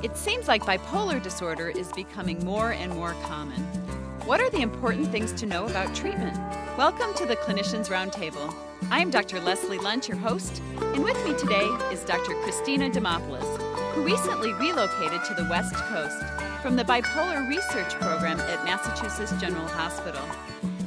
It seems like bipolar disorder is becoming more and more common. What are the important things to know about treatment? Welcome to the Clinicians Roundtable. I am Dr. Leslie Lundt, your host, and with me today is Dr. Christina Demopoulos, who recently relocated to the West Coast from the Bipolar Research Program at Massachusetts General Hospital.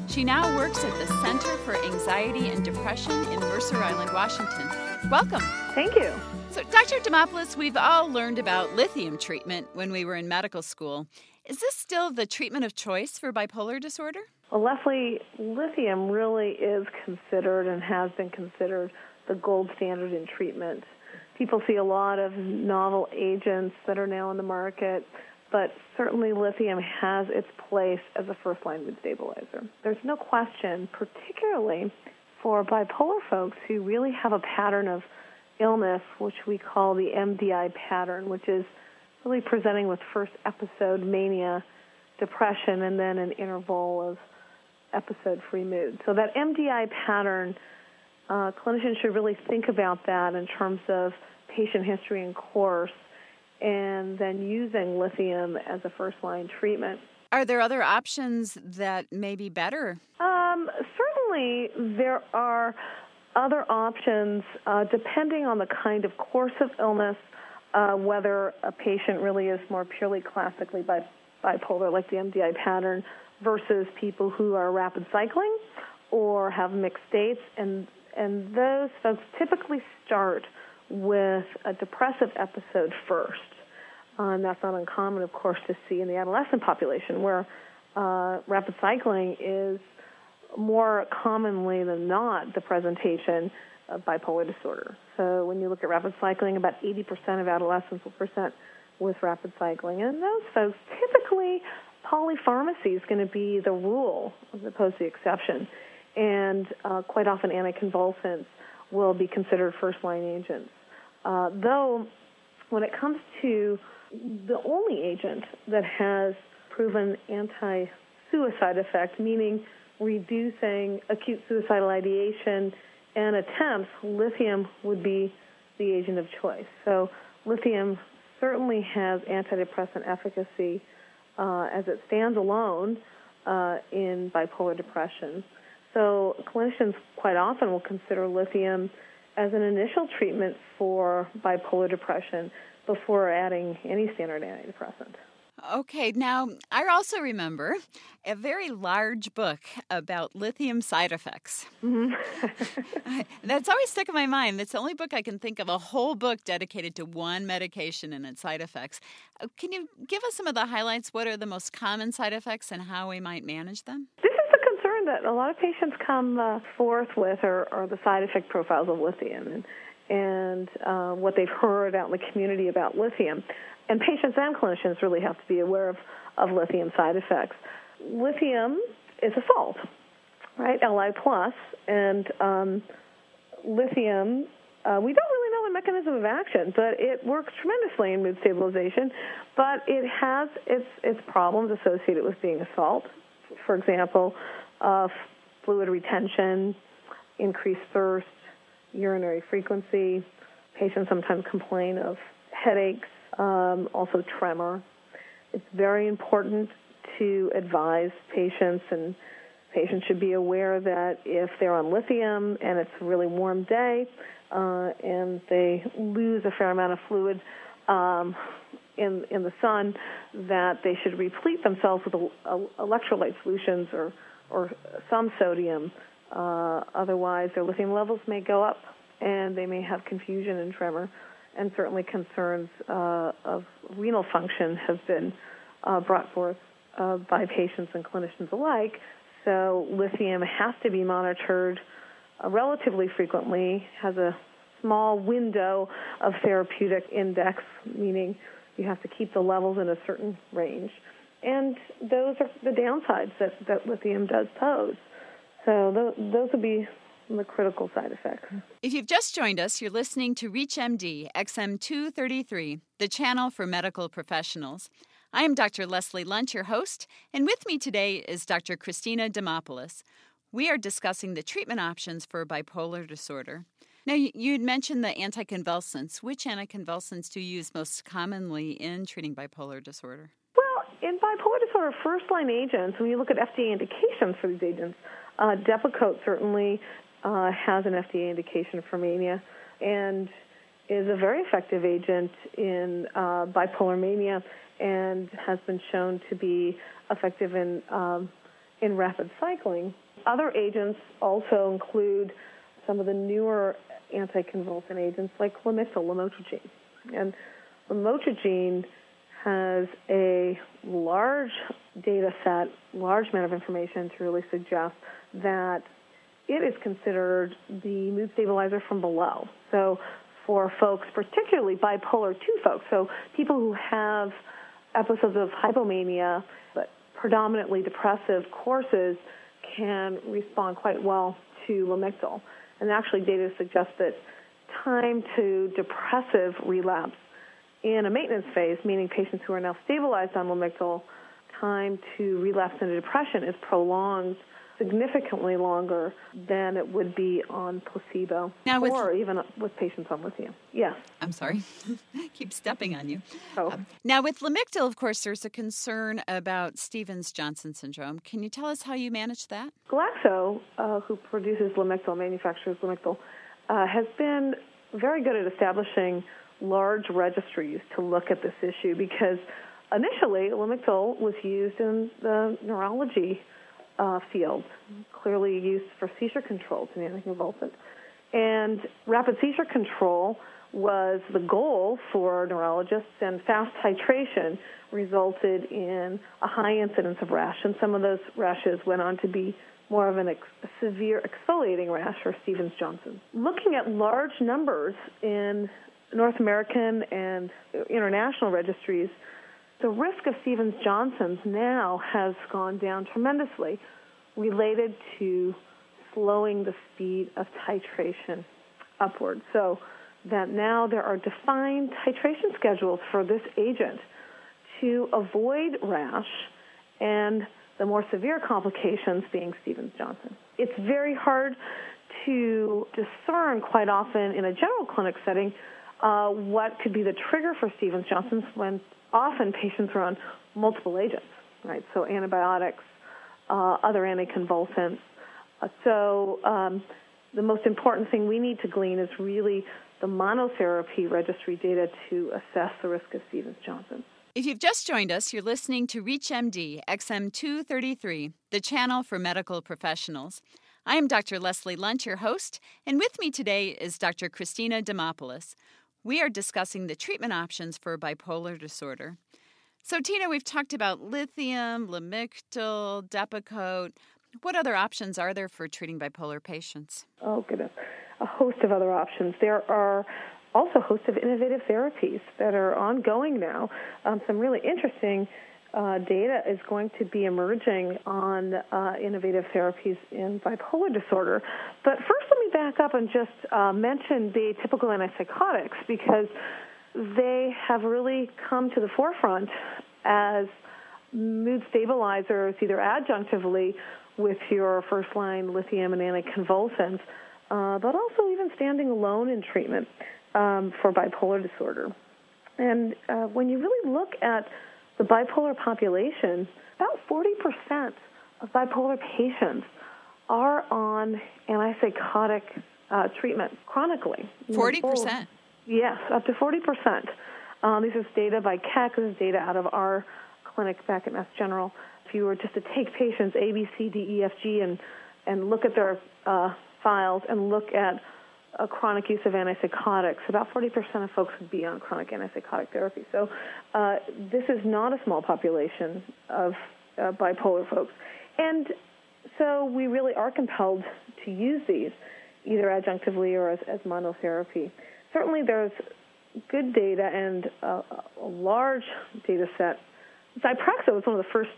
She now works at the Center for Anxiety and Depression in Mercer Island, Washington. Welcome. Thank you. So, Dr. Demopoulos, we've all learned about lithium treatment when we were in medical school. Is this still the treatment of choice for bipolar disorder? Well, Leslie, lithium really is considered and has been considered the gold standard in treatment. People see a lot of novel agents that are now on the market, but certainly lithium has its place as a first line mood stabilizer. There's no question, particularly for bipolar folks who really have a pattern of illness, which we call the MDI pattern, which is really presenting with first episode mania, depression, and then an interval of episode free mood. So that MDI pattern, uh, clinicians should really think about that in terms of patient history and course, and then using lithium as a first line treatment. Are there other options that may be better? Um, certainly, there are other options uh, depending on the kind of course of illness, uh, whether a patient really is more purely classically bi- bipolar, like the MDI pattern, versus people who are rapid cycling or have mixed states. And, and those folks typically start with a depressive episode first. Uh, and that's not uncommon, of course, to see in the adolescent population where uh, rapid cycling is more commonly than not the presentation of bipolar disorder. So when you look at rapid cycling, about 80% of adolescents will present with rapid cycling. And those folks, typically, polypharmacy is going to be the rule as opposed to the exception. And uh, quite often, anticonvulsants will be considered first line agents. Uh, though, when it comes to the only agent that has proven anti suicide effect, meaning reducing acute suicidal ideation and attempts, lithium would be the agent of choice. So, lithium certainly has antidepressant efficacy uh, as it stands alone uh, in bipolar depression. So, clinicians quite often will consider lithium as an initial treatment for bipolar depression before adding any standard antidepressant. Okay, now I also remember a very large book about lithium side effects. Mm-hmm. That's always stuck in my mind. It's the only book I can think of, a whole book dedicated to one medication and its side effects. Uh, can you give us some of the highlights? What are the most common side effects and how we might manage them? This is the concern that a lot of patients come uh, forth with are, are, the side effect profiles of lithium and, and uh, what they've heard out in the community about lithium and patients and clinicians really have to be aware of, of lithium side effects. Lithium is a salt, right? Li plus, and um, lithium. Uh, we don't really know the mechanism of action, but it works tremendously in mood stabilization. But it has its its problems associated with being a salt. For example, uh, fluid retention, increased thirst, urinary frequency. Patients sometimes complain of headaches, um, also tremor. It's very important to advise patients, and patients should be aware that if they're on lithium and it's a really warm day uh, and they lose a fair amount of fluid um, in in the sun, that they should replete themselves with electrolyte solutions or or some sodium. Uh, otherwise, their lithium levels may go up and they may have confusion and tremor and certainly concerns uh, of renal function have been uh, brought forth uh, by patients and clinicians alike. So lithium has to be monitored uh, relatively frequently, has a small window of therapeutic index, meaning you have to keep the levels in a certain range. And those are the downsides that, that lithium does pose. So th- those would be the critical side effects. If you've just joined us, you're listening to ReachMD XM233, the channel for medical professionals. I am Dr. Leslie Lundt, your host, and with me today is Dr. Christina Demopoulos. We are discussing the treatment options for bipolar disorder. Now, you had mentioned the anticonvulsants. Which anticonvulsants do you use most commonly in treating bipolar disorder? Well, in bipolar disorder, first line agents, when you look at FDA indications for these agents, uh, Depakote certainly uh, has an FDA indication for mania and is a very effective agent in uh, bipolar mania and has been shown to be effective in um, in rapid cycling. Other agents also include some of the newer anticonvulsant agents like Lamictal, lamotrigine. And lamotrigine has a large data set, large amount of information to really suggest that it is considered the mood stabilizer from below. So for folks, particularly bipolar 2 folks, so people who have episodes of hypomania, but predominantly depressive courses, can respond quite well to Lamictal. And actually, data suggests that time to depressive relapse in a maintenance phase, meaning patients who are now stabilized on Lamictal, time to relapse into depression is prolonged significantly longer than it would be on placebo now with, or even with patients on lithium. Yes. I'm sorry. Keep stepping on you. Oh. Um, now, with Lamictal, of course, there's a concern about Stevens Johnson syndrome. Can you tell us how you manage that? Glaxo, uh, who produces Lamictal, manufactures Lamictal, uh, has been very good at establishing large registries to look at this issue because initially Lamictal was used in the neurology uh, field, clearly used for seizure control to an anticonvulsant. And rapid seizure control was the goal for neurologists, and fast titration resulted in a high incidence of rash, and some of those rashes went on to be more of an ex- severe exfoliating rash or Stevens Johnson. Looking at large numbers in North American and international registries, the risk of Stevens Johnson's now has gone down tremendously related to slowing the speed of titration upward. So that now there are defined titration schedules for this agent to avoid rash and the more severe complications being Stevens Johnson. It's very hard to discern quite often in a general clinic setting uh, what could be the trigger for Stevens Johnson's when often patients are on multiple agents, right? So antibiotics, uh, other anticonvulsants. Uh, so um, the most important thing we need to glean is really the monotherapy registry data to assess the risk of Stevens Johnson. If you've just joined us, you're listening to ReachMD XM233, the channel for medical professionals. I am Dr. Leslie Lundt, your host, and with me today is Dr. Christina Demopoulos. We are discussing the treatment options for bipolar disorder. So, Tina, we've talked about lithium, Lamictal, Depakote. What other options are there for treating bipolar patients? Oh, goodness. A host of other options. There are also a host of innovative therapies that are ongoing now. Um, some really interesting uh, data is going to be emerging on uh, innovative therapies in bipolar disorder. But first, let me back up and just uh, mention the typical antipsychotics because they have really come to the forefront as mood stabilizers, either adjunctively with your first line lithium and anticonvulsants, uh, but also even standing alone in treatment um, for bipolar disorder. And uh, when you really look at the bipolar population, about 40% of bipolar patients are on antipsychotic uh, treatment chronically. 40%? Yes, up to 40%. Um, this is data by Keck. This is data out of our clinic back at Mass General. If you were just to take patients A, B, C, D, E, F, G and, and look at their uh, files and look at a chronic use of antipsychotics, about 40% of folks would be on chronic antipsychotic therapy. So uh, this is not a small population of uh, bipolar folks. And so we really are compelled to use these either adjunctively or as, as monotherapy. Certainly there's good data and a, a large data set. Zyprexa was one of the first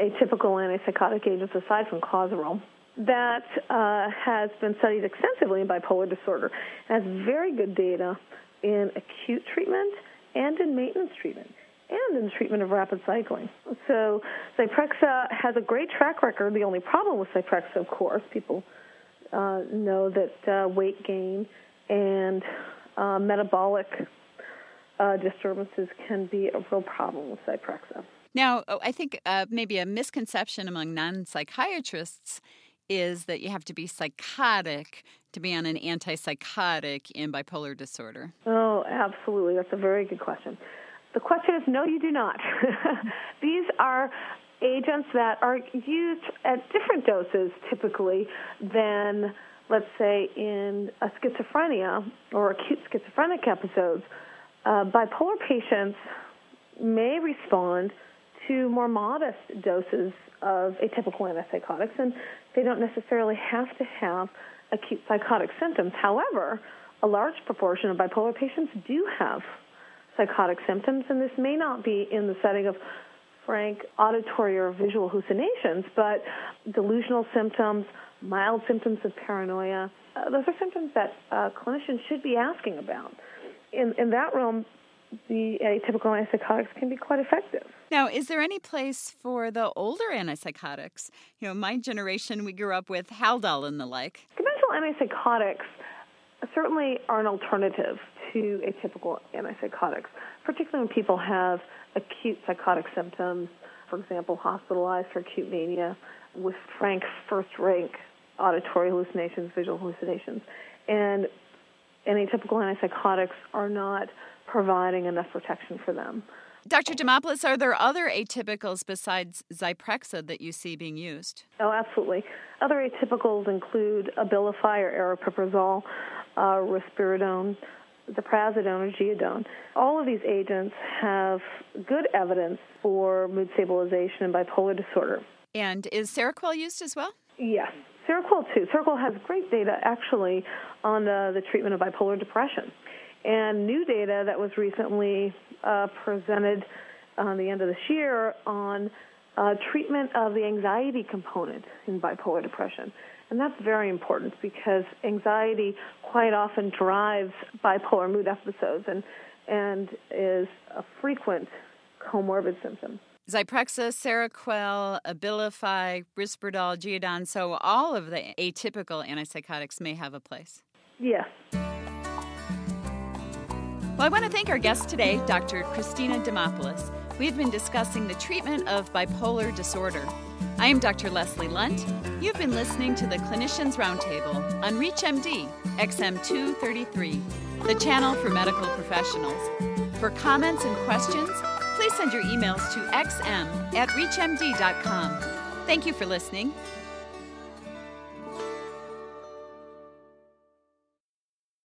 atypical antipsychotic agents aside from clozaril that uh, has been studied extensively in bipolar disorder. Has very good data in acute treatment and in maintenance treatment and in treatment of rapid cycling. So Zyprexa has a great track record. The only problem with Zyprexa, of course, people uh, know that uh, weight gain and uh, metabolic uh, disturbances can be a real problem with Zyprexa. Now, oh, I think uh, maybe a misconception among non psychiatrists is that you have to be psychotic to be on an antipsychotic in bipolar disorder. Oh, absolutely. That's a very good question. The question is no, you do not. These are agents that are used at different doses typically than, let's say, in a schizophrenia or acute schizophrenic episodes. Uh, bipolar patients may respond to more modest doses of atypical antipsychotics, and they don't necessarily have to have acute psychotic symptoms. However, a large proportion of bipolar patients do have psychotic symptoms, and this may not be in the setting of frank auditory or visual hallucinations, but delusional symptoms, mild symptoms of paranoia. Uh, those are symptoms that uh, clinicians should be asking about. In, in that realm, the atypical antipsychotics can be quite effective. Now, is there any place for the older antipsychotics? You know, my generation, we grew up with Haldol and the like. Conventional antipsychotics certainly are an alternative to atypical antipsychotics, particularly when people have acute psychotic symptoms, for example, hospitalized for acute mania with frank first rank auditory hallucinations, visual hallucinations. And atypical antipsychotics are not providing enough protection for them. Dr. Demopoulos, are there other atypicals besides Zyprexa that you see being used? Oh, absolutely. Other atypicals include Abilify or aripiprazole, uh, risperidone, ziprasidone or Geodon. All of these agents have good evidence for mood stabilization in bipolar disorder. And is Seroquel used as well? Yes. Seroquel too. Seroquel has great data actually on the treatment of bipolar depression. And new data that was recently uh, presented on the end of this year on uh, treatment of the anxiety component in bipolar depression. And that's very important because anxiety quite often drives bipolar mood episodes and, and is a frequent comorbid symptom. Zyprexa, Seroquel, Abilify, Risperdal, Geodon, so all of the atypical antipsychotics may have a place. Yes. Well, I want to thank our guest today, Dr. Christina Demopoulos. We've been discussing the treatment of bipolar disorder. I am Dr. Leslie Lundt. You've been listening to the Clinicians Roundtable on ReachMD XM233, the channel for medical professionals. For comments and questions, please send your emails to xm at reachmd.com. Thank you for listening.